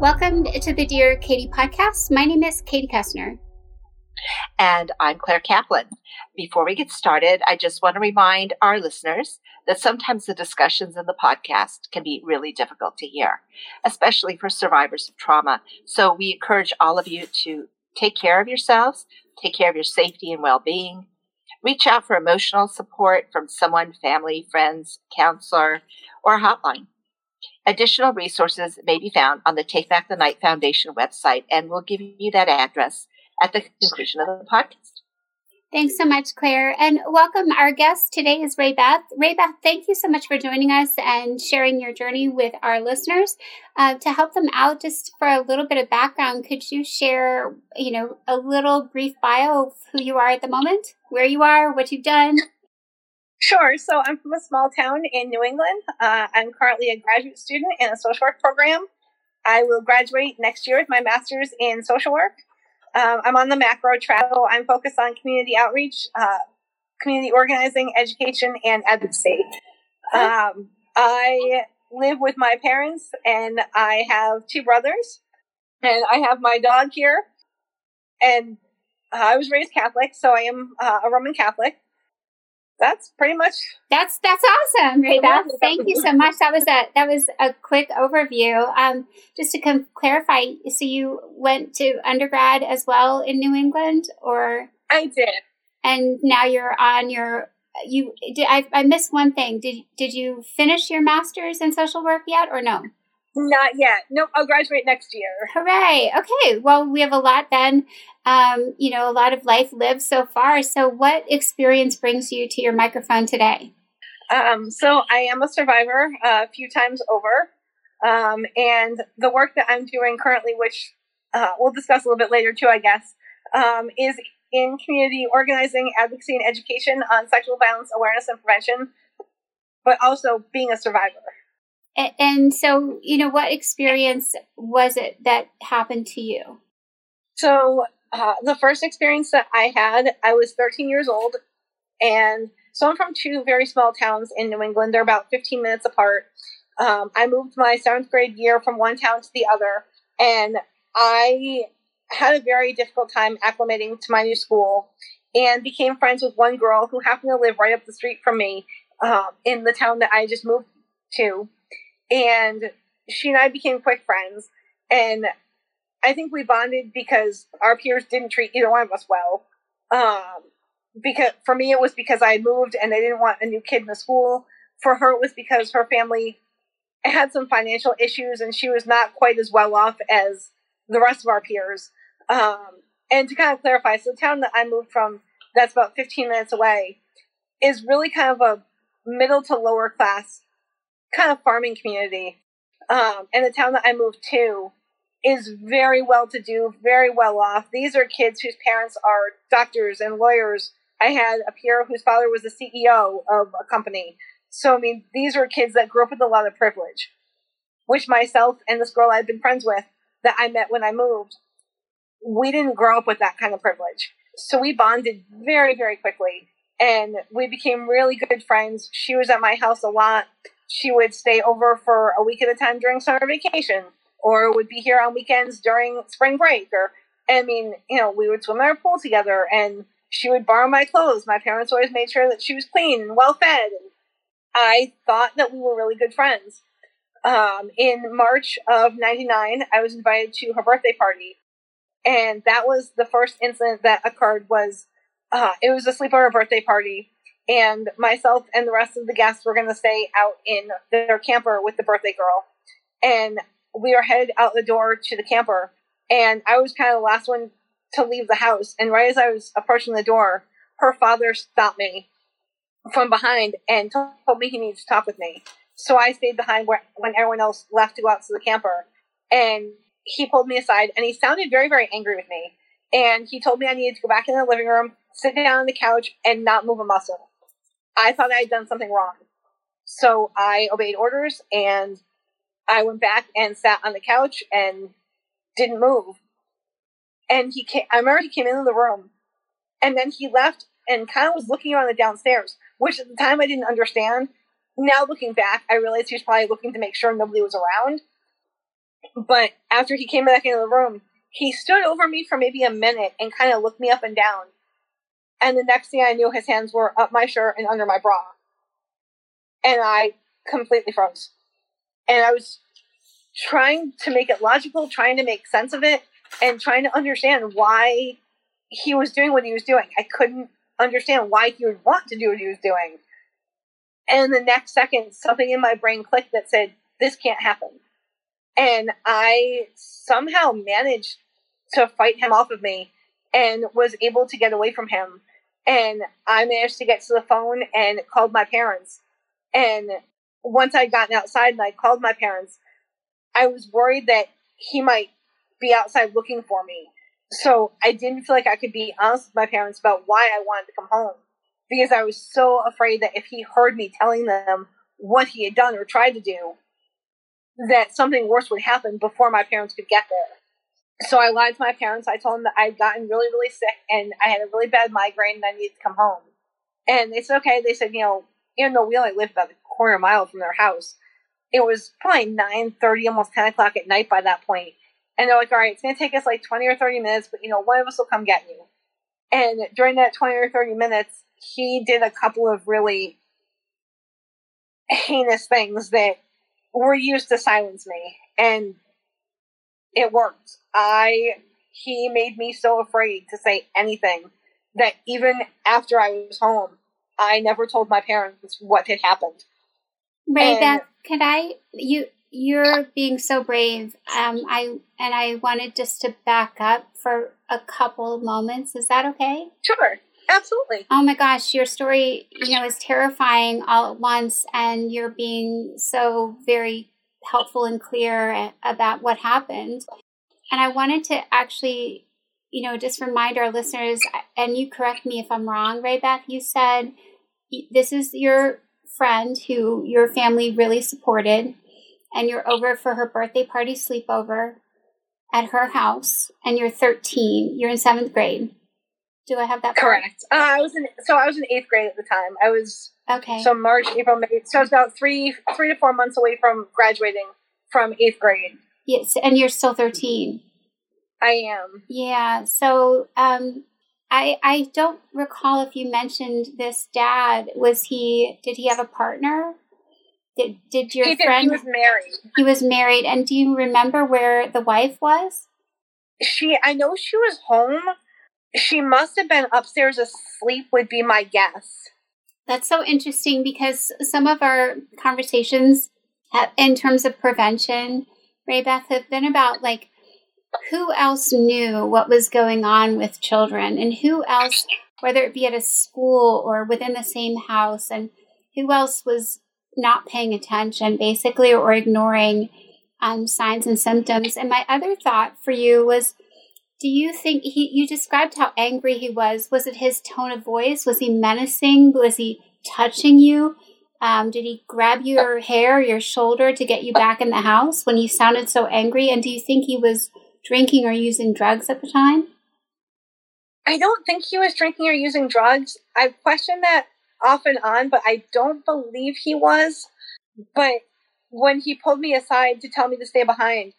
Welcome to the Dear Katie podcast. My name is Katie Koestner. And I'm Claire Kaplan. Before we get started, I just want to remind our listeners that sometimes the discussions in the podcast can be really difficult to hear, especially for survivors of trauma. So we encourage all of you to take care of yourselves, take care of your safety and well being. Reach out for emotional support from someone, family, friends, counselor, or hotline. Additional resources may be found on the Take Back the Night Foundation website, and we'll give you that address at the conclusion of the podcast. Thanks so much, Claire. And welcome. Our guest today is Ray Beth. Ray Beth, thank you so much for joining us and sharing your journey with our listeners. Uh, to help them out, just for a little bit of background, could you share, you know, a little brief bio of who you are at the moment, where you are, what you've done? Sure. So I'm from a small town in New England. Uh, I'm currently a graduate student in a social work program. I will graduate next year with my master's in social work. Um, I'm on the macro track. I'm focused on community outreach, uh, community organizing, education, and advocacy. Um, I live with my parents, and I have two brothers, and I have my dog here. And uh, I was raised Catholic, so I am uh, a Roman Catholic that's pretty much that's that's awesome Beth. thank you so much. That was a that was a quick overview. Um, just to com- clarify so you went to undergrad as well in new england or? I did. And now you're on your you did i, I missed one thing. Did did you finish your master's in social work yet or no not yet. No, I'll graduate next year. Hooray. Okay. Well, we have a lot then, um, you know, a lot of life lived so far. So, what experience brings you to your microphone today? Um, so, I am a survivor uh, a few times over. Um, and the work that I'm doing currently, which uh, we'll discuss a little bit later too, I guess, um, is in community organizing, advocacy, and education on sexual violence awareness and prevention, but also being a survivor. And so, you know, what experience was it that happened to you? So, uh, the first experience that I had, I was 13 years old. And so I'm from two very small towns in New England. They're about 15 minutes apart. Um, I moved my seventh grade year from one town to the other. And I had a very difficult time acclimating to my new school and became friends with one girl who happened to live right up the street from me uh, in the town that I just moved to and she and I became quick friends. And I think we bonded because our peers didn't treat either one of us well. Um, because for me, it was because I moved and they didn't want a new kid in the school. For her, it was because her family had some financial issues and she was not quite as well off as the rest of our peers. Um, and to kind of clarify, so the town that I moved from, that's about 15 minutes away, is really kind of a middle to lower class kind of farming community. Um, and the town that I moved to is very well to do, very well off. These are kids whose parents are doctors and lawyers. I had a peer whose father was the CEO of a company. So, I mean, these are kids that grew up with a lot of privilege, which myself and this girl I'd been friends with that I met when I moved, we didn't grow up with that kind of privilege. So we bonded very, very quickly and we became really good friends. She was at my house a lot she would stay over for a week at a time during summer vacation or would be here on weekends during spring break or I mean, you know, we would swim in our pool together and she would borrow my clothes. My parents always made sure that she was clean and well fed. And I thought that we were really good friends. Um, in March of 99, I was invited to her birthday party. And that was the first incident that occurred was, uh, it was a sleepover birthday party and myself and the rest of the guests were going to stay out in their camper with the birthday girl. And we were headed out the door to the camper, and I was kind of the last one to leave the house. And right as I was approaching the door, her father stopped me from behind and told me he needed to talk with me. So I stayed behind where, when everyone else left to go out to the camper. And he pulled me aside and he sounded very, very angry with me. And he told me I needed to go back in the living room, sit down on the couch, and not move a muscle. I thought I had done something wrong. So I obeyed orders and I went back and sat on the couch and didn't move. And he came, I remember he came into the room and then he left and kind of was looking around the downstairs, which at the time I didn't understand. Now looking back, I realized he was probably looking to make sure nobody was around. But after he came back into the room, he stood over me for maybe a minute and kind of looked me up and down. And the next thing I knew, his hands were up my shirt and under my bra. And I completely froze. And I was trying to make it logical, trying to make sense of it, and trying to understand why he was doing what he was doing. I couldn't understand why he would want to do what he was doing. And the next second, something in my brain clicked that said, This can't happen. And I somehow managed to fight him off of me and was able to get away from him. And I managed to get to the phone and called my parents. And once I'd gotten outside and I called my parents, I was worried that he might be outside looking for me. So I didn't feel like I could be honest with my parents about why I wanted to come home because I was so afraid that if he heard me telling them what he had done or tried to do, that something worse would happen before my parents could get there. So I lied to my parents. I told them that I'd gotten really, really sick and I had a really bad migraine and I needed to come home. And they said, okay. They said, you know, even though we only lived about a quarter mile from their house, it was probably 9 30, almost 10 o'clock at night by that point. And they're like, all right, it's going to take us like 20 or 30 minutes, but you know, one of us will come get you. And during that 20 or 30 minutes, he did a couple of really heinous things that were used to silence me. And it worked. I, he made me so afraid to say anything that even after I was home, I never told my parents what had happened. Ray and, Beth, could I, you, you're being so brave. Um, I and I wanted just to back up for a couple moments. Is that okay? Sure, absolutely. Oh my gosh, your story, you know, is terrifying all at once, and you're being so very helpful and clear about what happened. And I wanted to actually, you know, just remind our listeners, and you correct me if I'm wrong, Ray Beth. You said this is your friend who your family really supported and you're over for her birthday party sleepover at her house, and you're 13. You're in seventh grade. Do I have that? Correct. Uh, I was in. So I was in eighth grade at the time. I was okay. So March, April, May. So I was about three, three to four months away from graduating from eighth grade. Yes, and you're still 13. I am. Yeah. So, um, I I don't recall if you mentioned this dad. Was he? Did he have a partner? Did did your he friend? Did, he was married. He was married, and do you remember where the wife was? She, I know she was home. She must have been upstairs asleep. Would be my guess. That's so interesting because some of our conversations, have, in terms of prevention, Ray Beth, have been about like who else knew what was going on with children, and who else, whether it be at a school or within the same house, and who else was not paying attention, basically, or ignoring um, signs and symptoms. And my other thought for you was do you think he, you described how angry he was? Was it his tone of voice? Was he menacing? Was he touching you? Um, did he grab your hair, your shoulder to get you back in the house when he sounded so angry? And do you think he was drinking or using drugs at the time? I don't think he was drinking or using drugs. I've questioned that off and on, but I don't believe he was. But when he pulled me aside to tell me to stay behind,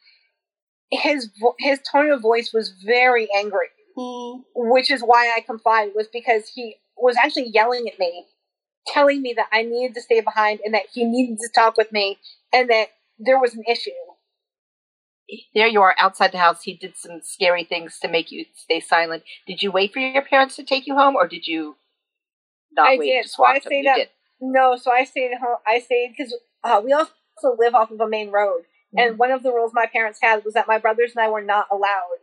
his vo- his tone of voice was very angry, mm. which is why I complied. Was because he was actually yelling at me, telling me that I needed to stay behind and that he needed to talk with me and that there was an issue. There you are outside the house. He did some scary things to make you stay silent. Did you wait for your parents to take you home, or did you not I wait. did. So I stayed up. No, so I stayed home. I stayed because uh, we also live off of a main road. And one of the rules my parents had was that my brothers and I were not allowed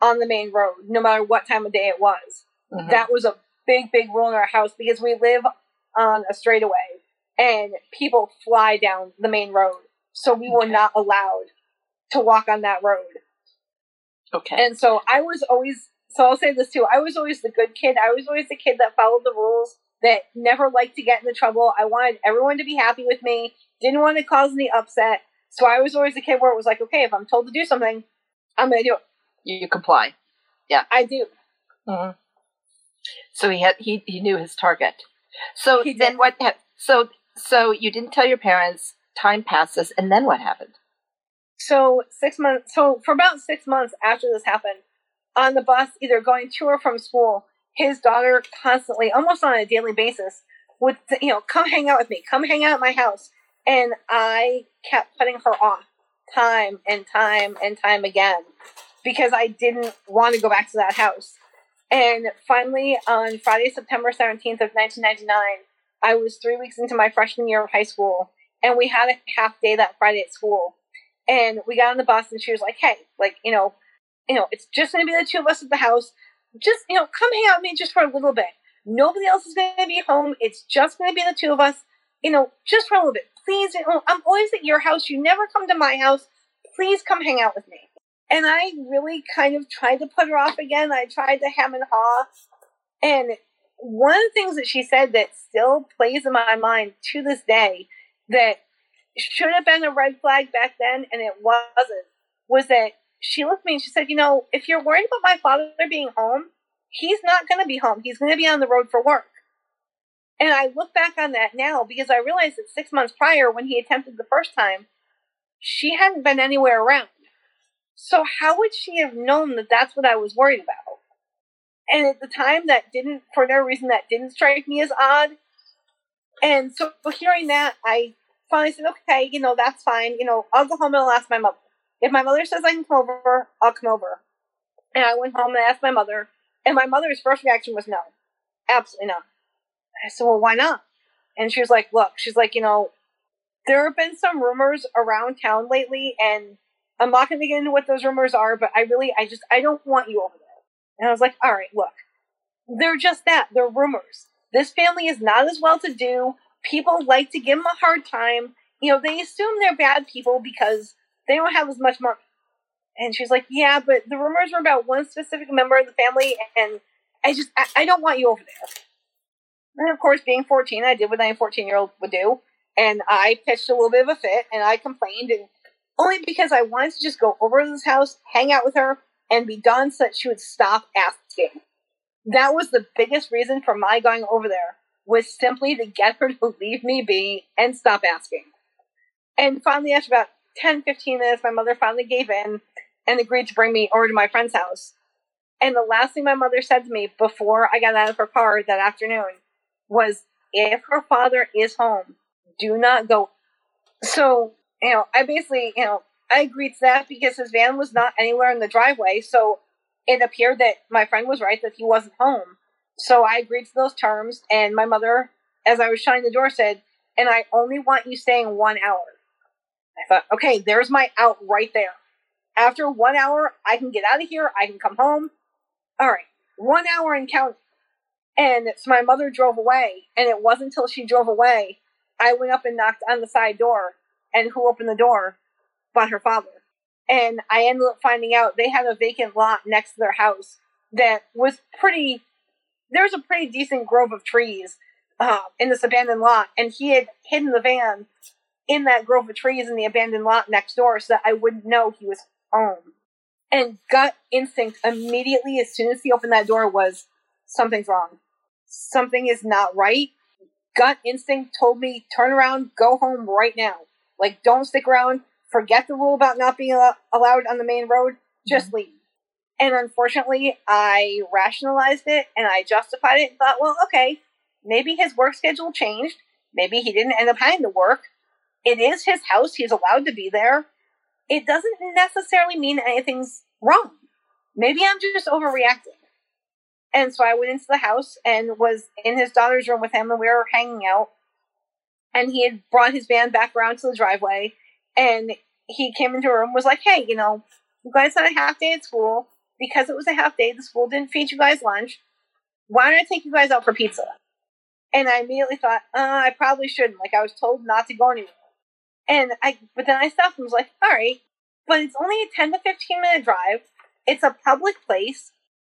on the main road, no matter what time of day it was. Mm-hmm. That was a big, big rule in our house because we live on a straightaway, and people fly down the main road, so we were not allowed to walk on that road. Okay. And so I was always so I'll say this too. I was always the good kid. I was always the kid that followed the rules that never liked to get into trouble. I wanted everyone to be happy with me, didn't want to cause any upset. So I was always the kid where it was like, okay, if I'm told to do something, I'm going to do it. You comply. Yeah. I do. Mm-hmm. So he had he he knew his target. So he then did. what? So so you didn't tell your parents. Time passes, and then what happened? So six months. So for about six months after this happened, on the bus, either going to or from school, his daughter constantly, almost on a daily basis, would you know come hang out with me, come hang out at my house, and I kept putting her off time and time and time again because I didn't want to go back to that house. And finally, on Friday, September 17th of 1999, I was three weeks into my freshman year of high school, and we had a half day that Friday at school. And we got on the bus, and she was like, "Hey, like you know, you know, it's just going to be the two of us at the house. Just you know, come hang out with me just for a little bit. Nobody else is going to be home. It's just going to be the two of us. You know, just for a little bit. Please, I'm always at your house. You never come to my house. Please come hang out with me." And I really kind of tried to put her off again. I tried to hem and haw. And one of the things that she said that still plays in my mind to this day that should have been a red flag back then and it wasn't was that she looked at me and she said, You know, if you're worried about my father being home, he's not going to be home. He's going to be on the road for work. And I look back on that now because I realized that six months prior, when he attempted the first time, she hadn't been anywhere around. So how would she have known that that's what I was worried about? And at the time, that didn't, for no reason, that didn't strike me as odd. And so hearing that, I finally said, okay, you know, that's fine. You know, I'll go home and I'll ask my mother. If my mother says I can come over, I'll come over. And I went home and asked my mother, and my mother's first reaction was no, absolutely not. I said, well, why not? And she was like, look, she's like, you know, there have been some rumors around town lately, and I'm not going to get into what those rumors are, but I really, I just, I don't want you over there. And I was like, all right, look, they're just that. They're rumors. This family is not as well to do. People like to give them a hard time. You know, they assume they're bad people because they don't have as much money. And she's like, yeah, but the rumors were about one specific member of the family, and I just, I, I don't want you over there. And of course, being 14, I did what any 14 year old would do. And I pitched a little bit of a fit, and I complained, and only because I wanted to just go over to this house, hang out with her, and be done so that she would stop asking. That was the biggest reason for my going over there, was simply to get her to leave me be and stop asking. And finally, after about 10, 15 minutes, my mother finally gave in and agreed to bring me over to my friend's house. And the last thing my mother said to me before I got out of her car that afternoon was, if her father is home, do not go. So you know, I basically, you know, I agreed to that because his van was not anywhere in the driveway. So it appeared that my friend was right that he wasn't home. So I agreed to those terms. And my mother, as I was shutting the door, said, and I only want you staying one hour. I thought, okay, there's my out right there. After one hour, I can get out of here. I can come home. All right, one hour and count. And so my mother drove away. And it wasn't until she drove away, I went up and knocked on the side door and who opened the door but her father. And I ended up finding out they had a vacant lot next to their house that was pretty. There was a pretty decent grove of trees uh, in this abandoned lot, and he had hidden the van in that grove of trees in the abandoned lot next door so that I wouldn't know he was home. And gut instinct immediately, as soon as he opened that door, was something's wrong. Something is not right. Gut instinct told me, turn around, go home right now. Like, don't stick around. Forget the rule about not being allowed on the main road. Just mm-hmm. leave. And unfortunately, I rationalized it and I justified it and thought, well, okay, maybe his work schedule changed. Maybe he didn't end up having to work. It is his house. He's allowed to be there. It doesn't necessarily mean anything's wrong. Maybe I'm just overreacting. And so I went into the house and was in his daughter's room with him, and we were hanging out. And he had brought his van back around to the driveway and he came into a room was like hey you know you guys had a half day at school. Because it was a half day the school didn't feed you guys lunch. Why don't i take you guys out for pizza? And i immediately thought uh, i probably shouldn't. Like i was told not to go anywhere and i but then i stopped and was like all right but it's only a 10 to 15 minute drive. It's a public place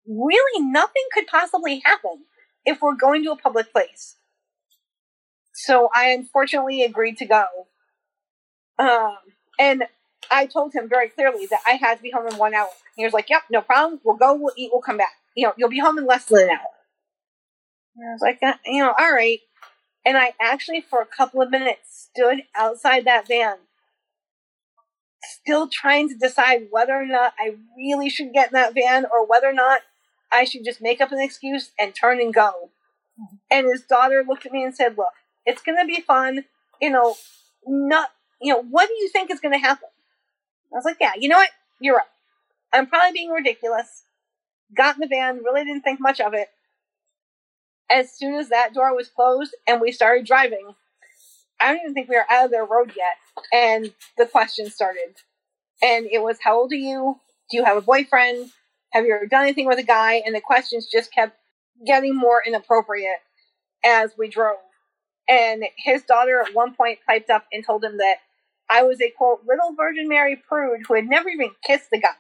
really nothing could possibly happen if we're going to a public place so I unfortunately agreed to go. Um, and I told him very clearly that I had to be home in one hour. He was like, "Yep, no problem. We'll go. We'll eat. We'll come back. You know, you'll be home in less than an hour." And I was like, uh, "You know, all right." And I actually, for a couple of minutes, stood outside that van, still trying to decide whether or not I really should get in that van or whether or not I should just make up an excuse and turn and go. And his daughter looked at me and said, Look, it's going to be fun. You know, not, you know, what do you think is going to happen? I was like, Yeah, you know what? You're right. I'm probably being ridiculous. Got in the van, really didn't think much of it. As soon as that door was closed and we started driving, I don't even think we were out of their road yet. And the question started. And it was, How old are you? Do you have a boyfriend? Have you ever done anything with a guy? And the questions just kept getting more inappropriate as we drove. And his daughter at one point piped up and told him that I was a quote, little Virgin Mary prude who had never even kissed the guy.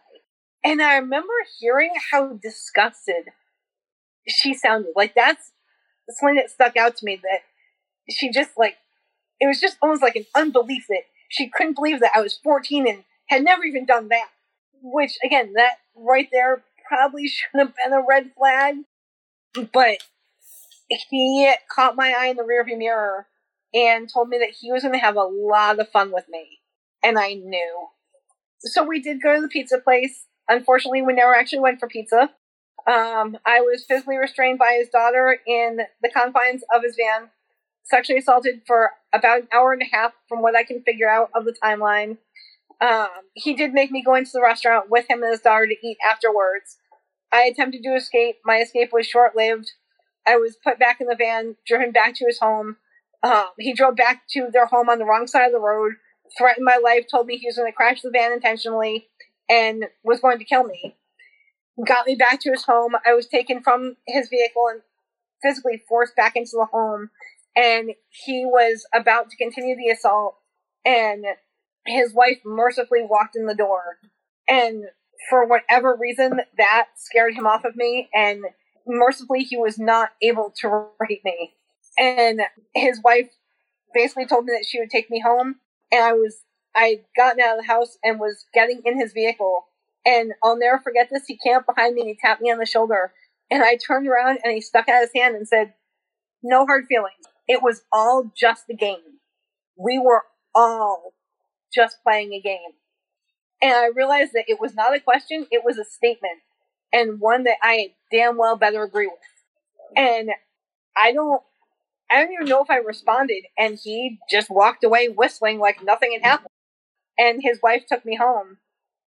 And I remember hearing how disgusted she sounded. Like that's something that stuck out to me that she just like it was just almost like an unbelief that she couldn't believe that I was 14 and had never even done that. Which, again, that right there probably should have been a red flag. But he caught my eye in the rearview mirror and told me that he was going to have a lot of fun with me. And I knew. So we did go to the pizza place. Unfortunately, we never actually went for pizza. Um, I was physically restrained by his daughter in the confines of his van sexually assaulted for about an hour and a half, from what I can figure out of the timeline. Um, he did make me go into the restaurant with him and his daughter to eat afterwards. I attempted to escape. My escape was short lived. I was put back in the van, driven back to his home. Um, he drove back to their home on the wrong side of the road, threatened my life, told me he was going to crash the van intentionally, and was going to kill me. Got me back to his home. I was taken from his vehicle and physically forced back into the home and he was about to continue the assault and his wife mercifully walked in the door. And for whatever reason that scared him off of me. And mercifully he was not able to rape me. And his wife basically told me that she would take me home. And i was i would gotten out of the house and was getting in his vehicle. And i'll never forget this. He came up behind me and he tapped me on the shoulder. And i turned around and he stuck out his hand and said no hard feelings. It was all just a game. We were all just playing a game. And I realized that it was not a question, it was a statement. And one that I damn well better agree with. And I don't I don't even know if I responded and he just walked away whistling like nothing had happened. And his wife took me home.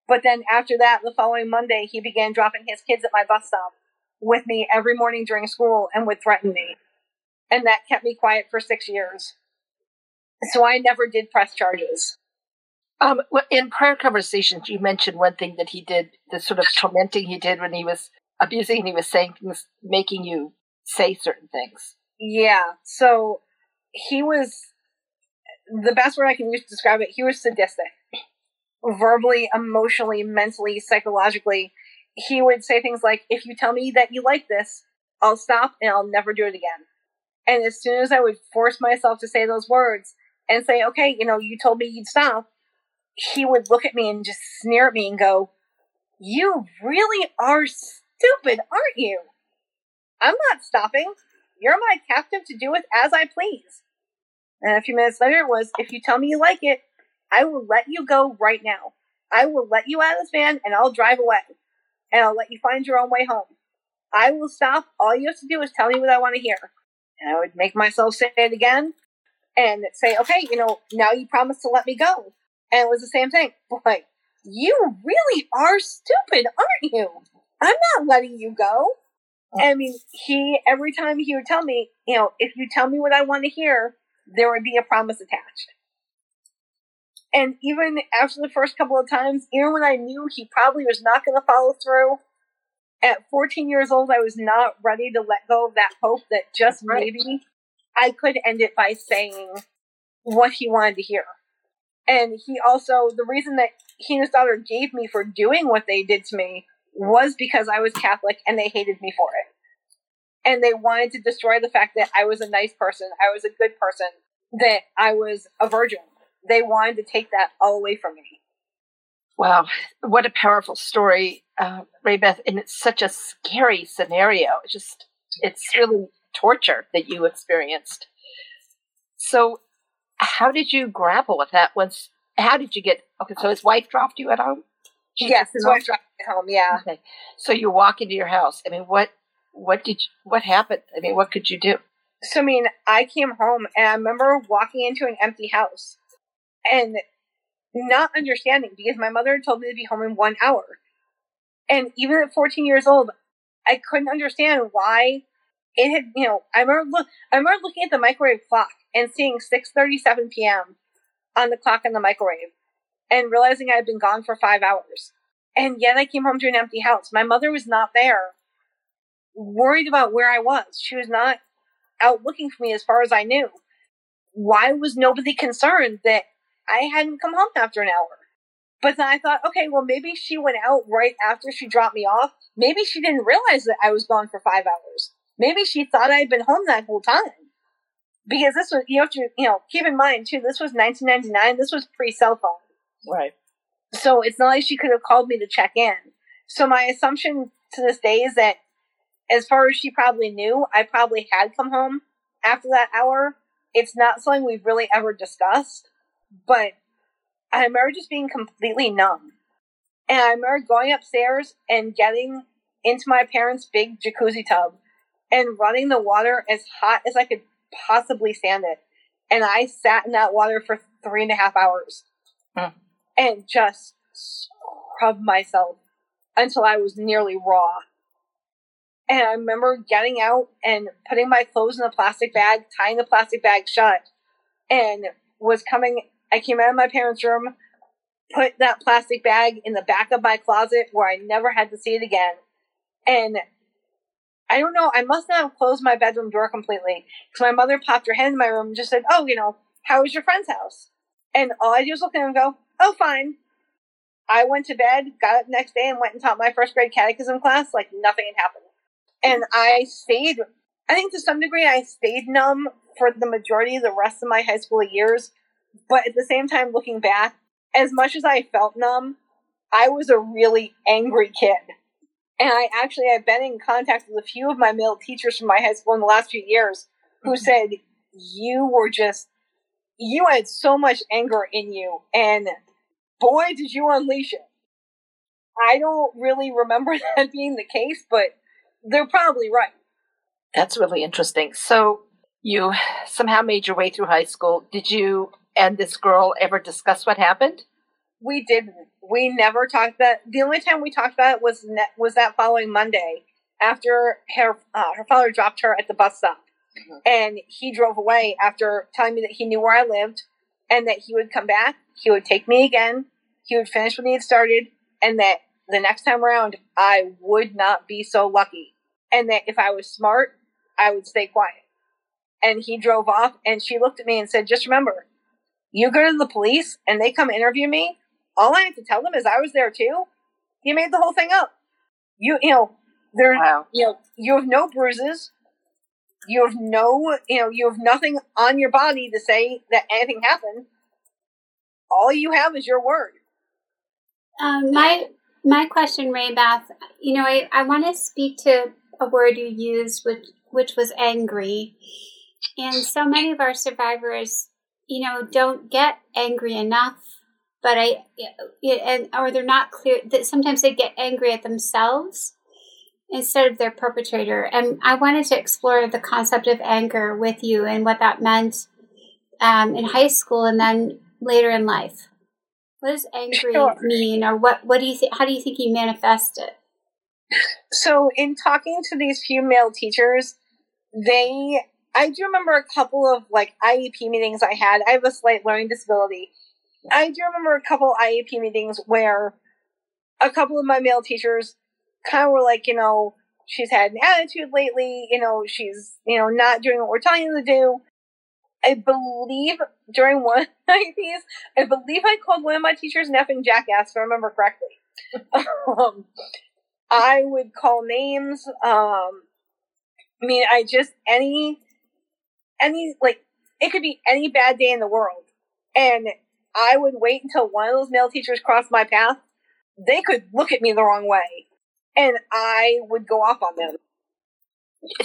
But then after that, the following Monday, he began dropping his kids at my bus stop with me every morning during school and would threaten me and that kept me quiet for six years. So I never did press charges. Um, in prior conversations, you mentioned one thing that he did, the sort of tormenting he did when he was abusing and he was saying things, making you say certain things. Yeah. So he was the best word I can use to describe it. He was sadistic, verbally, emotionally, mentally, psychologically. He would say things like, "If you tell me that you like this, I'll stop and I'll never do it again." And as soon as I would force myself to say those words and say, okay, you know, you told me you'd stop, he would look at me and just sneer at me and go, You really are stupid, aren't you? I'm not stopping. You're my captive to do with as I please. And a few minutes later it was, If you tell me you like it, I will let you go right now. I will let you out of this van and I'll drive away. And I'll let you find your own way home. I will stop. All you have to do is tell me what I want to hear. And I would make myself say it again and say, okay, you know, now you promised to let me go. And it was the same thing. Boy, you really are stupid, aren't you? I'm not letting you go. Oh. I mean, he, every time he would tell me, you know, if you tell me what I want to hear, there would be a promise attached. And even after the first couple of times, even when I knew he probably was not going to follow through, at 14 years old, I was not ready to let go of that hope that just right. maybe I could end it by saying what he wanted to hear. And he also, the reason that he and his daughter gave me for doing what they did to me was because I was Catholic and they hated me for it. And they wanted to destroy the fact that I was a nice person, I was a good person, that I was a virgin. They wanted to take that all away from me. Wow, what a powerful story, uh, Ray Beth, and it's such a scary scenario. It's just, it's really torture that you experienced. So, how did you grapple with that once how did you get? Okay, so his wife dropped you at home. She yes, his wife dropped me at home. Yeah. Okay, so you walk into your house. I mean, what what did you, what happened? I mean, what could you do? So I mean, I came home and I remember walking into an empty house and not understanding because my mother told me to be home in one hour. And even at 14 years old, I couldn't understand why it had, you know, I remember look, I remember looking at the microwave clock and seeing 6:37 p.m. on the clock in the microwave and realizing I had been gone for 5 hours. And yet I came home to an empty house. My mother was not there, worried about where I was. She was not out looking for me as far as I knew. Why was nobody concerned that I hadn't come home after an hour? But then I thought, okay, well, maybe she went out right after she dropped me off. Maybe she didn't realize that I was gone for five hours. Maybe she thought I had been home that whole time. Because this was, you have to, you know, keep in mind too, this was 1999. This was pre cell phone. Right. So it's not like she could have called me to check in. So my assumption to this day is that as far as she probably knew, I probably had come home after that hour. It's not something we've really ever discussed, but I remember just being completely numb. And I remember going upstairs and getting into my parents' big jacuzzi tub and running the water as hot as I could possibly stand it. And I sat in that water for three and a half hours and just scrubbed myself until I was nearly raw. And I remember getting out and putting my clothes in a plastic bag, tying the plastic bag shut, and was coming. I came out of my parents' room, put that plastic bag in the back of my closet where I never had to see it again. And I don't know, I must not have closed my bedroom door completely because my mother popped her head in my room and just said, Oh, you know, how was your friend's house? And all I did was look at him and go, Oh, fine. I went to bed, got up next day, and went and taught my first grade catechism class like nothing had happened and I stayed. I think to some degree I stayed numb for the majority of the rest of my high school years. But at the same time, looking back, as much as I felt numb, I was a really angry kid. And I actually have been in contact with a few of my male teachers from my high school in the last few years who mm-hmm. said, You were just, you had so much anger in you, and boy, did you unleash it. I don't really remember that being the case, but they're probably right. That's really interesting. So you somehow made your way through high school. Did you and this girl ever discuss what happened? We didn't. We never talked about. The only time we talked about it was ne- was that following Monday after her uh, her father dropped her at the bus stop, mm-hmm. and he drove away after telling me that he knew where I lived and that he would come back. He would take me again. He would finish what he had started, and that the next time around I would not be so lucky and that if I was smart, I would stay quiet. And he drove off, and she looked at me and said, Just remember, you go to the police and they come interview me, all I had to tell them is I was there too. You made the whole thing up. You, you know, there, wow. you know, you have no bruises. You have no, you know, you have nothing on your body to say that anything happened. All you have is your word. Um, my my question, Ray Beth, you know, I, I want to speak to a word you used, which which was angry. And so many of our survivors, you know, don't get angry enough. But I, and or they're not clear that sometimes they get angry at themselves instead of their perpetrator. And I wanted to explore the concept of anger with you and what that meant um, in high school and then later in life. What does angry sure. mean, or what? What do you think? How do you think you manifest it? So, in talking to these few male teachers, they, I do remember a couple of like IEP meetings I had. I have a slight learning disability. I do remember a couple IEP meetings where a couple of my male teachers kind of were like, you know, she's had an attitude lately, you know, she's, you know, not doing what we're telling her to do. I believe during one of these, I believe I called one of my teachers an effing jackass, if I remember correctly. um, I would call names. Um, I mean, I just any any like it could be any bad day in the world, and I would wait until one of those male teachers crossed my path. They could look at me the wrong way, and I would go off on them.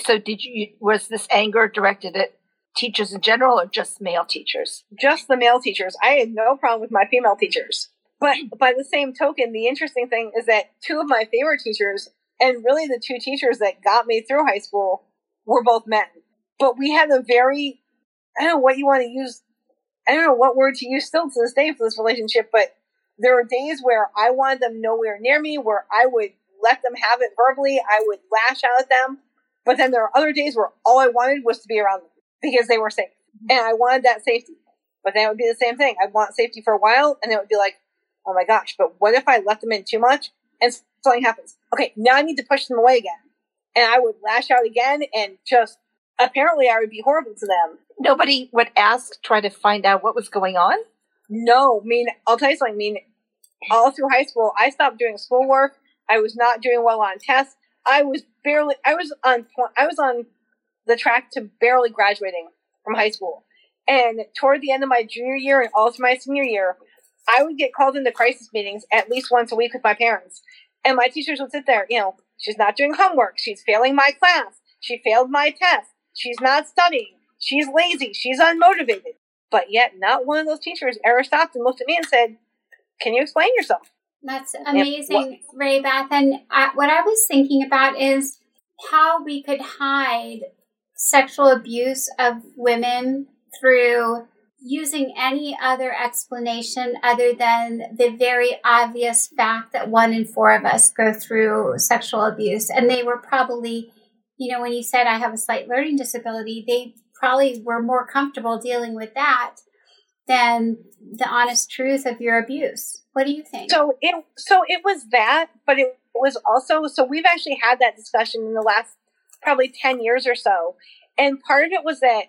So, did you? Was this anger directed at teachers in general or just male teachers? Just the male teachers. I had no problem with my female teachers. But hmm. by the same token, the interesting thing is that two of my favorite teachers, and really the two teachers that got me through high school, were both men. But we had a very, I don't know what you want to use, I don't know what word to use still to this day for this relationship, but there were days where I wanted them nowhere near me, where I would let them have it verbally, I would lash out at them. But then there are other days where all I wanted was to be around them because they were safe. Mhm. And I wanted that safety. But then it would be the same thing. I'd want safety for a while, and it would be like, oh my gosh, but what if I let them in too much and something happens? Okay, now I need to push them away again. And I would lash out again and just, apparently I would be horrible to them. Nobody would ask, try to find out what was going on? No, I mean, I'll tell you something. I mean, all through high school, I stopped doing schoolwork. I was not doing well on tests. I was barely, I was on I was on the track to barely graduating from high school. And toward the end of my junior year and all through my senior year, I would get called into crisis meetings at least once a week with my parents. And my teachers would sit there, you know, she's not doing homework, she's failing my class, she failed my test, she's not studying, she's lazy, she's unmotivated. But yet, not one of those teachers ever stopped and looked at me and said, Can you explain yourself? That's amazing, Ray Beth. And I, what I was thinking about is how we could hide sexual abuse of women through using any other explanation other than the very obvious fact that one in four of us go through sexual abuse. And they were probably, you know, when you said I have a slight learning disability, they probably were more comfortable dealing with that than the honest truth of your abuse. What do you think? So it so it was that, but it was also so we've actually had that discussion in the last probably 10 years or so. And part of it was that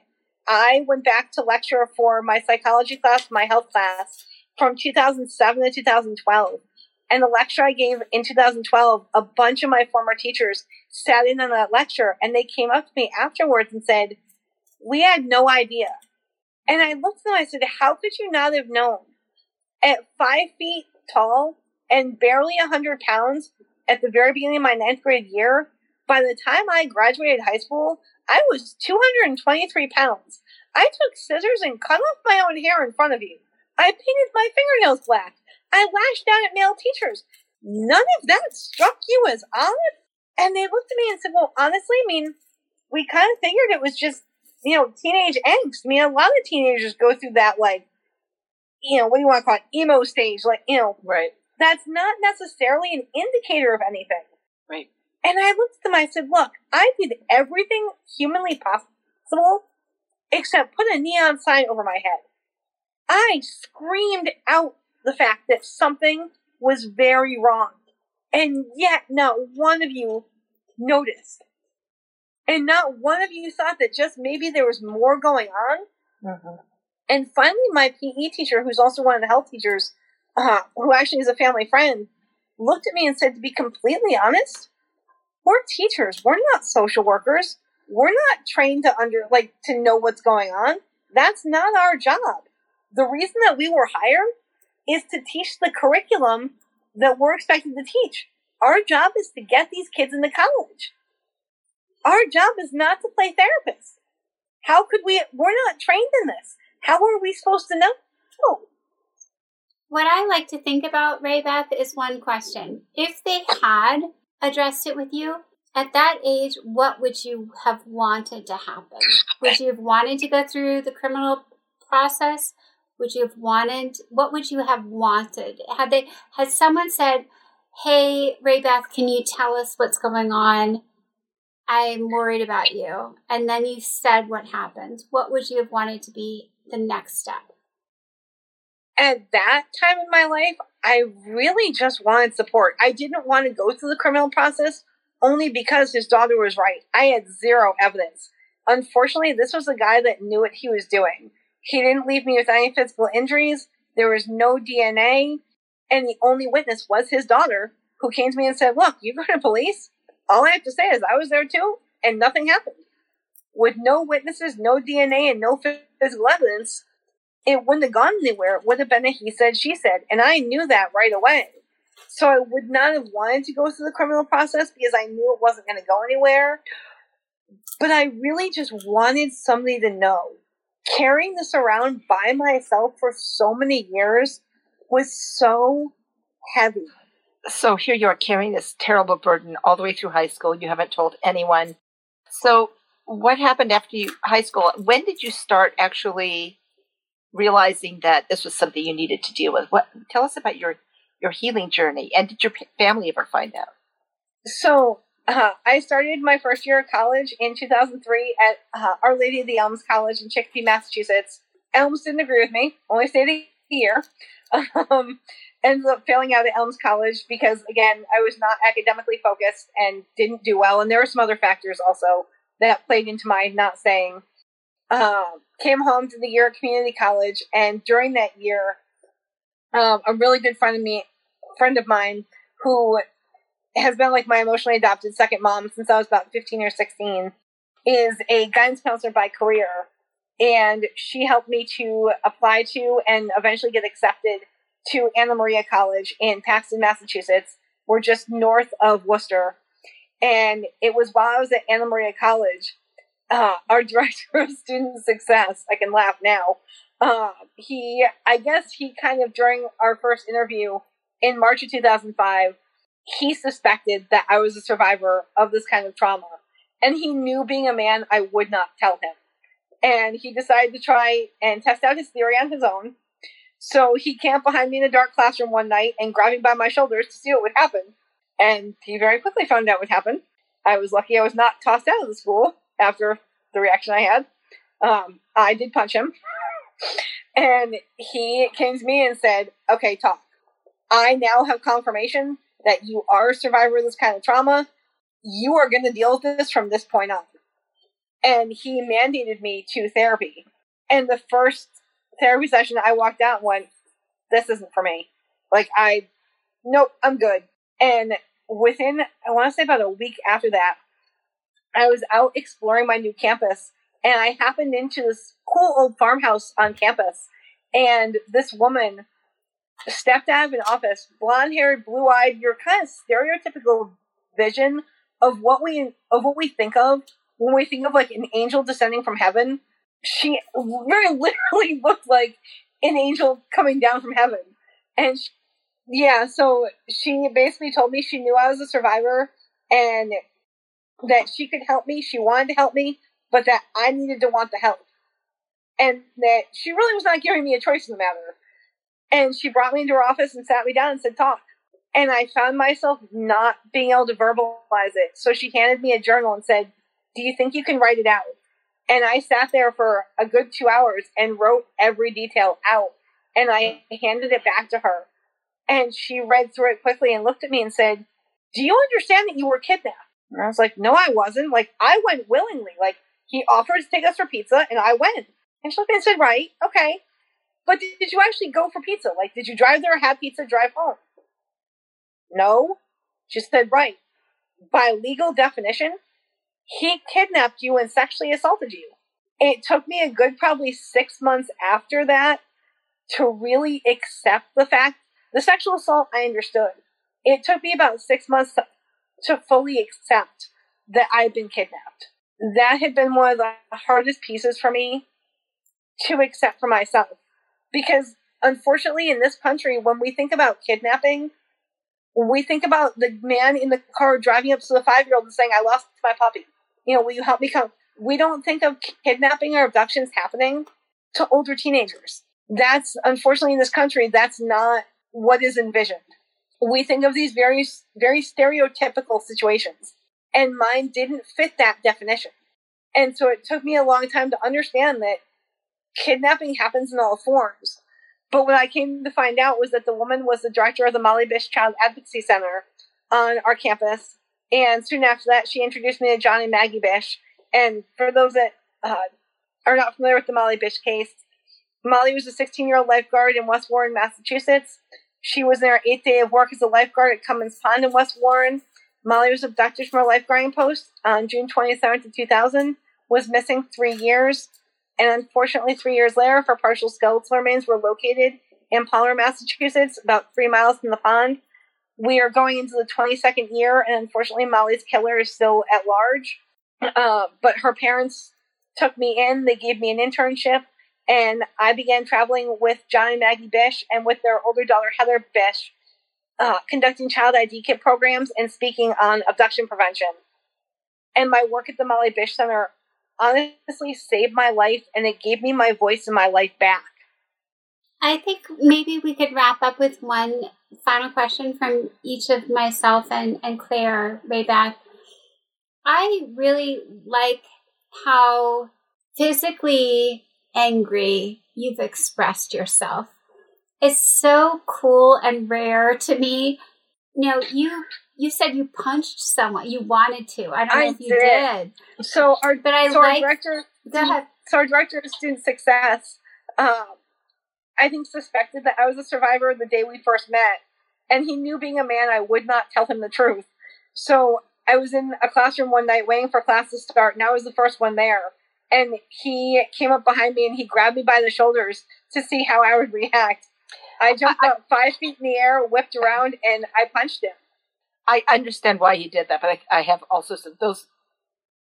I went back to lecture for my psychology class, my health class from 2007 to 2012. And the lecture I gave in 2012, a bunch of my former teachers sat in on that lecture and they came up to me afterwards and said, We had no idea. And I looked at them, I said, How could you not have known? At five feet tall and barely 100 pounds at the very beginning of my ninth grade year, by the time I graduated high school, I was 223 pounds. I took scissors and cut off my own hair in front of you. I painted my fingernails black. I lashed out at male teachers. None of that struck you as odd? And they looked at me and said, Well, honestly, I mean, we kind of figured it was just, you know, teenage angst. I mean, a lot of teenagers go through that, like, you know, what do you want to call it? Emo stage. Like, you know, right. That's not necessarily an indicator of anything. Right. And I looked at them, I said, Look, I did everything humanly possible except put a neon sign over my head. I screamed out the fact that something was very wrong. And yet, not one of you noticed. And not one of you thought that just maybe there was more going on. Mm-hmm. And finally, my PE teacher, who's also one of the health teachers, uh, who actually is a family friend, looked at me and said, To be completely honest, we're teachers. We're not social workers. We're not trained to under, like, to know what's going on. That's not our job. The reason that we were hired is to teach the curriculum that we're expected to teach. Our job is to get these kids into college. Our job is not to play therapist. How could we? We're not trained in this. How are we supposed to know? What I like to think about, Ray Beth, is one question. If they had addressed it with you, at that age, what would you have wanted to happen? Would you have wanted to go through the criminal process? Would you have wanted, what would you have wanted? Had they, had someone said, Hey, Ray Beth, can you tell us what's going on? I'm worried about you. And then you said what happened. What would you have wanted to be the next step? At that time in my life, I really just wanted support. I didn't want to go through the criminal process only because his daughter was right. I had zero evidence. Unfortunately, this was a guy that knew what he was doing. He didn't leave me with any physical injuries. There was no DNA. And the only witness was his daughter, who came to me and said, Look, you go to police. All I have to say is I was there too, and nothing happened. With no witnesses, no DNA, and no physical evidence, it wouldn't have gone anywhere. It would have been a he said, she said. And I knew that right away. So I would not have wanted to go through the criminal process because I knew it wasn't going to go anywhere. but I really just wanted somebody to know. Carrying this around by myself for so many years was so heavy. So here you are carrying this terrible burden all the way through high school. You haven't told anyone. So what happened after you high school? When did you start actually realizing that this was something you needed to deal with? What tell us about your your healing journey and did your family ever find out? So uh, I started my first year of college in 2003 at uh, Our Lady of the Elms College in Chicopee, Massachusetts. Elms didn't agree with me, only stayed a year. Um, ended up failing out at Elms College because, again, I was not academically focused and didn't do well. And there were some other factors also that played into my not staying. Um, came home to the year of community college, and during that year, um, a really good friend of me, friend of mine, who has been like my emotionally adopted second mom since I was about 15 or 16, is a guidance counselor by career. And she helped me to apply to and eventually get accepted to Anna Maria College in Paxton, Massachusetts. We're just north of Worcester. And it was while I was at Anna Maria College, uh, our director of student success, I can laugh now, uh, he, I guess he kind of, during our first interview in March of 2005, he suspected that I was a survivor of this kind of trauma. And he knew being a man, I would not tell him. And he decided to try and test out his theory on his own. So he camped behind me in a dark classroom one night and grabbed me by my shoulders to see what would happen. And he very quickly found out what happened. I was lucky I was not tossed out of the school after the reaction I had. Um, I did punch him. and he came to me and said, Okay, talk. I now have confirmation that you are a survivor of this kind of trauma. You are going to deal with this from this point on. And he mandated me to therapy. And the first therapy session, I walked out and went, This isn't for me. Like, I, nope, I'm good. And within, I want to say about a week after that, I was out exploring my new campus and I happened into this cool old farmhouse on campus. And this woman stepped out of an office, blonde haired, blue eyed, your kind of stereotypical vision of what we of what we think of when we think of like an angel descending from heaven. She very literally looked like an angel coming down from heaven. And she, yeah, so she basically told me she knew I was a survivor and that she could help me. She wanted to help me, but that I needed to want the help. And that she really was not giving me a choice in the matter. And she brought me into her office and sat me down and said, Talk. And I found myself not being able to verbalize it. So she handed me a journal and said, Do you think you can write it out? And I sat there for a good two hours and wrote every detail out. And I handed it back to her. And she read through it quickly and looked at me and said, Do you understand that you were kidnapped? And I was like, No, I wasn't. Like, I went willingly. Like, he offered to take us for pizza, and I went. And she looked and said, Right, okay. But did, did you actually go for pizza? Like, did you drive there, have pizza, drive home? No. She said, Right. By legal definition, he kidnapped you and sexually assaulted you. It took me a good probably six months after that to really accept the fact the sexual assault I understood. It took me about six months to, to fully accept that I had been kidnapped. That had been one of the hardest pieces for me to accept for myself. Because unfortunately, in this country, when we think about kidnapping, we think about the man in the car driving up to the five year old and saying, I lost my puppy. You know, will you help me come? We don't think of kidnapping or abductions happening to older teenagers. That's unfortunately in this country, that's not what is envisioned. We think of these very, very stereotypical situations, and mine didn't fit that definition. And so it took me a long time to understand that kidnapping happens in all forms. But what I came to find out was that the woman was the director of the Molly Bish Child Advocacy Center on our campus. And soon after that, she introduced me to John and Maggie Bish. And for those that uh, are not familiar with the Molly Bish case, Molly was a 16 year old lifeguard in West Warren, Massachusetts. She was in her eighth day of work as a lifeguard at Comins Pond in West Warren. Molly was abducted from her lifeguarding post on June 27th, of 2000, was missing three years, and unfortunately, three years later, her partial skeletal remains were located in Palmer, Massachusetts, about three miles from the pond. We are going into the 22nd year, and unfortunately, Molly's killer is still at large. Uh, but her parents took me in. They gave me an internship, and I began traveling with John and Maggie Bish and with their older daughter Heather Bish, uh, conducting child ID kit programs and speaking on abduction prevention. And my work at the Molly Bish Center honestly saved my life, and it gave me my voice and my life back. I think maybe we could wrap up with one final question from each of myself and, and Claire Raybeth. I really like how physically angry you've expressed yourself. It's so cool and rare to me. You know, you you said you punched someone. You wanted to. I don't know I if you did. did. So our but I so like. Our director, go ahead. So our director of student success, um, I think suspected that I was a survivor the day we first met, and he knew being a man I would not tell him the truth. So I was in a classroom one night waiting for class to start, and I was the first one there. And he came up behind me and he grabbed me by the shoulders to see how I would react. I jumped I, up five feet in the air, whipped around, and I punched him. I understand why he did that, but I, I have also some those.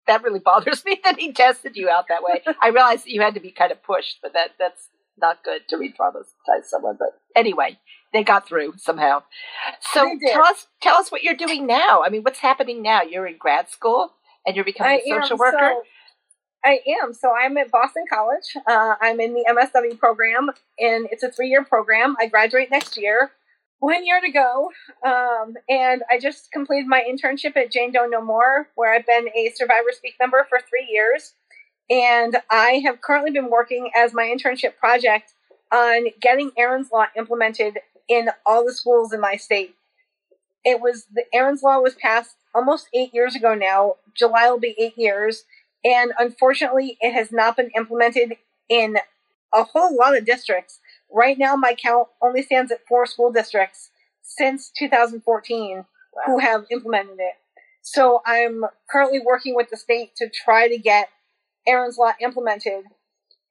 That really bothers me that he tested you out that way. I realize you had to be kind of pushed, but that that's not good to re-traumatize someone. But anyway, they got through somehow. So tell us tell us what you're doing now. I mean, what's happening now? You're in grad school and you're becoming I a social am, worker. So, I am. So I'm at Boston College. Uh, I'm in the MSW program, and it's a three year program. I graduate next year. One year to go, um, and I just completed my internship at Jane Doe No More, where I've been a Survivor Speak member for three years. And I have currently been working as my internship project on getting Erin's Law implemented in all the schools in my state. It was the Erin's Law was passed almost eight years ago now. July will be eight years. And unfortunately, it has not been implemented in a whole lot of districts. Right now, my count only stands at four school districts since 2014 wow. who have implemented it. So I'm currently working with the state to try to get Erin's Law implemented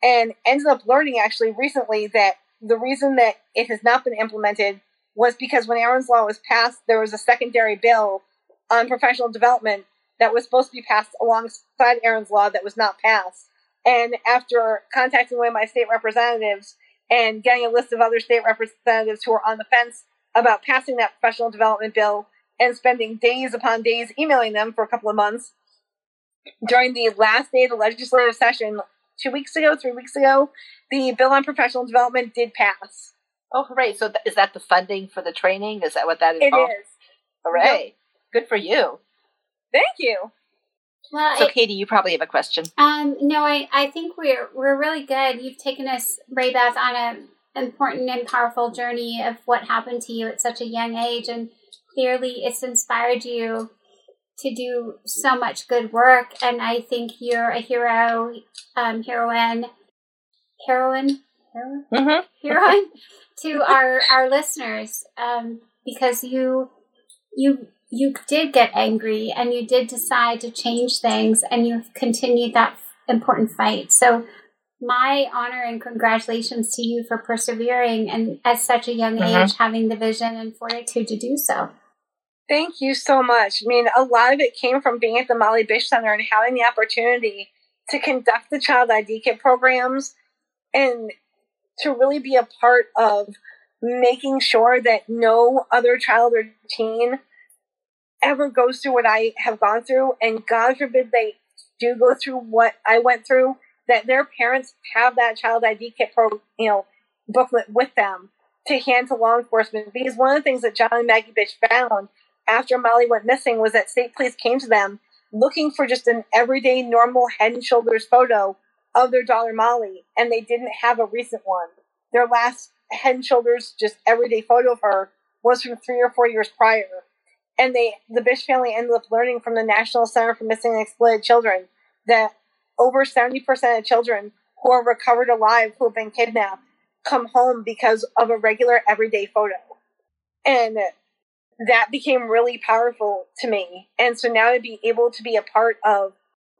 and ended up learning actually recently that the reason that it has not been implemented was because when Erin's Law was passed, there was a secondary bill on professional development that was supposed to be passed alongside Erin's Law that was not passed. And after contacting one of my state representatives and getting a list of other state representatives who were on the fence about passing that professional development bill and spending days upon days emailing them for a couple of months, during the last day of the legislative session two weeks ago, three weeks ago, the bill on professional development did pass. Oh, hooray! So th- is that the funding for the training? Is that what that is? It is. Hooray! Yep. Good for you. Thank you. Well, so, Katie, you probably have a question. Um, no, I, I think we're we're really good. You've taken us, Raybeth, on an important and powerful journey of what happened to you at such a young age, and clearly, it's inspired you to do so much good work. And I think you're a hero, um, heroine, heroine, heroine, mm-hmm. heroine to our our listeners um, because you you you did get angry and you did decide to change things and you've continued that important fight. So my honor and congratulations to you for persevering and at such a young mm-hmm. age having the vision and fortitude to do so. Thank you so much. I mean, a lot of it came from being at the Molly Bish Center and having the opportunity to conduct the child ID kit programs and to really be a part of making sure that no other child or teen ever goes through what I have gone through. And God forbid they do go through what I went through, that their parents have that child ID kit pro, you know, booklet with them to hand to law enforcement. Because one of the things that John and Maggie Bish found after Molly went missing was that state police came to them looking for just an everyday, normal head and shoulders photo of their daughter Molly, and they didn't have a recent one. Their last head and shoulders, just everyday photo of her was from three or four years prior. And they, the Bish family ended up learning from the National Center for Missing and Exploited Children that over 70% of children who are recovered alive who have been kidnapped come home because of a regular everyday photo. And that became really powerful to me. And so now to be able to be a part of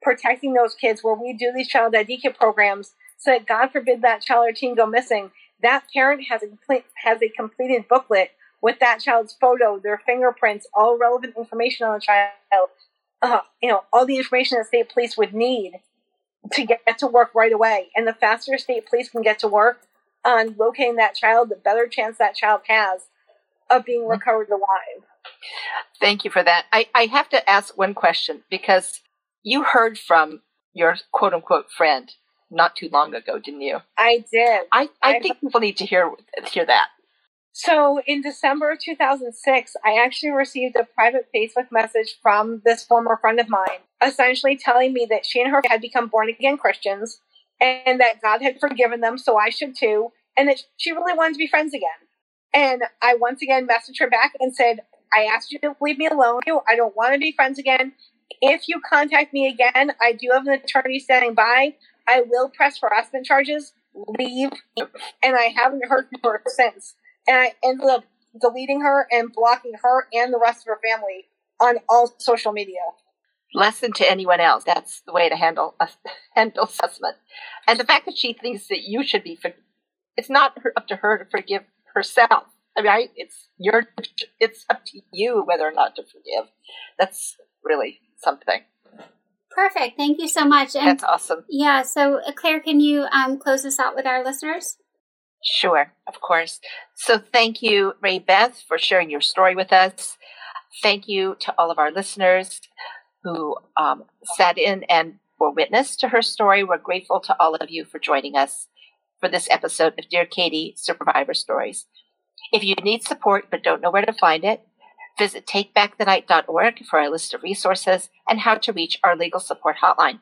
protecting those kids where we do these child ID kit programs so that God forbid that child or teen go missing, that parent has a has a completed booklet with that child's photo, their fingerprints, all relevant information on the child, uh, you know, all the information that state police would need to get to work right away. And the faster state police can get to work on locating that child, the better chance that child has of being recovered alive. Thank you for that. I, I have to ask one question because you heard from your quote unquote friend not too long ago, didn't you? I did. I, I, I think people need to hear hear that. So in December 2006, I actually received a private Facebook message from this former friend of mine, essentially telling me that she and her had become born again Christians and that God had forgiven them, so I should too, and that she really wanted to be friends again. And I once again messaged her back and said, I asked you to leave me alone. I don't want to be friends again. If you contact me again, I do have an attorney standing by. I will press harassment charges. Leave. And I haven't heard from her since and I ended up deleting her and blocking her and the rest of her family on all social media. Lesson to anyone else. That's the way to handle a, handle assessment. And the fact that she thinks that you should be, it's not up to her to forgive herself. I mean, it's your, it's up to you whether or not to forgive. That's really something. Perfect. Thank you so much. And That's awesome. Yeah. So, uh, Claire, can you um, close this out with our listeners? Sure, of course. So thank you, Ray Beth, for sharing your story with us. Thank you to all of our listeners who um, sat in and were witness to her story. We're grateful to all of you for joining us for this episode of Dear Katie Survivor Stories. If you need support but don't know where to find it, visit takebackthenight.org for a list of resources and how to reach our legal support hotline.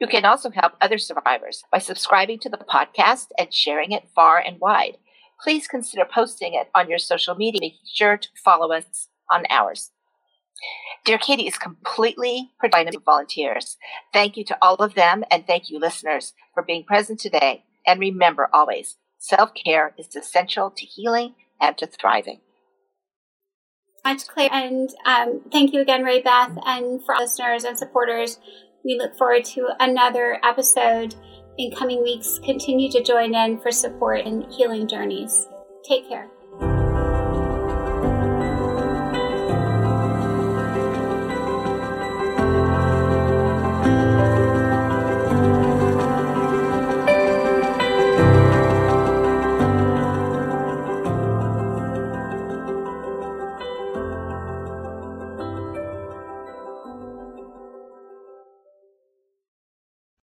You can also help other survivors by subscribing to the podcast and sharing it far and wide. Please consider posting it on your social media. Make sure to follow us on ours. Dear Katie is completely provided volunteers. Thank you to all of them, and thank you, listeners, for being present today. And remember always, self care is essential to healing and to thriving. Much Claire, and um, thank you again, Ray Beth, and for listeners and supporters. We look forward to another episode in coming weeks. Continue to join in for support and healing journeys. Take care.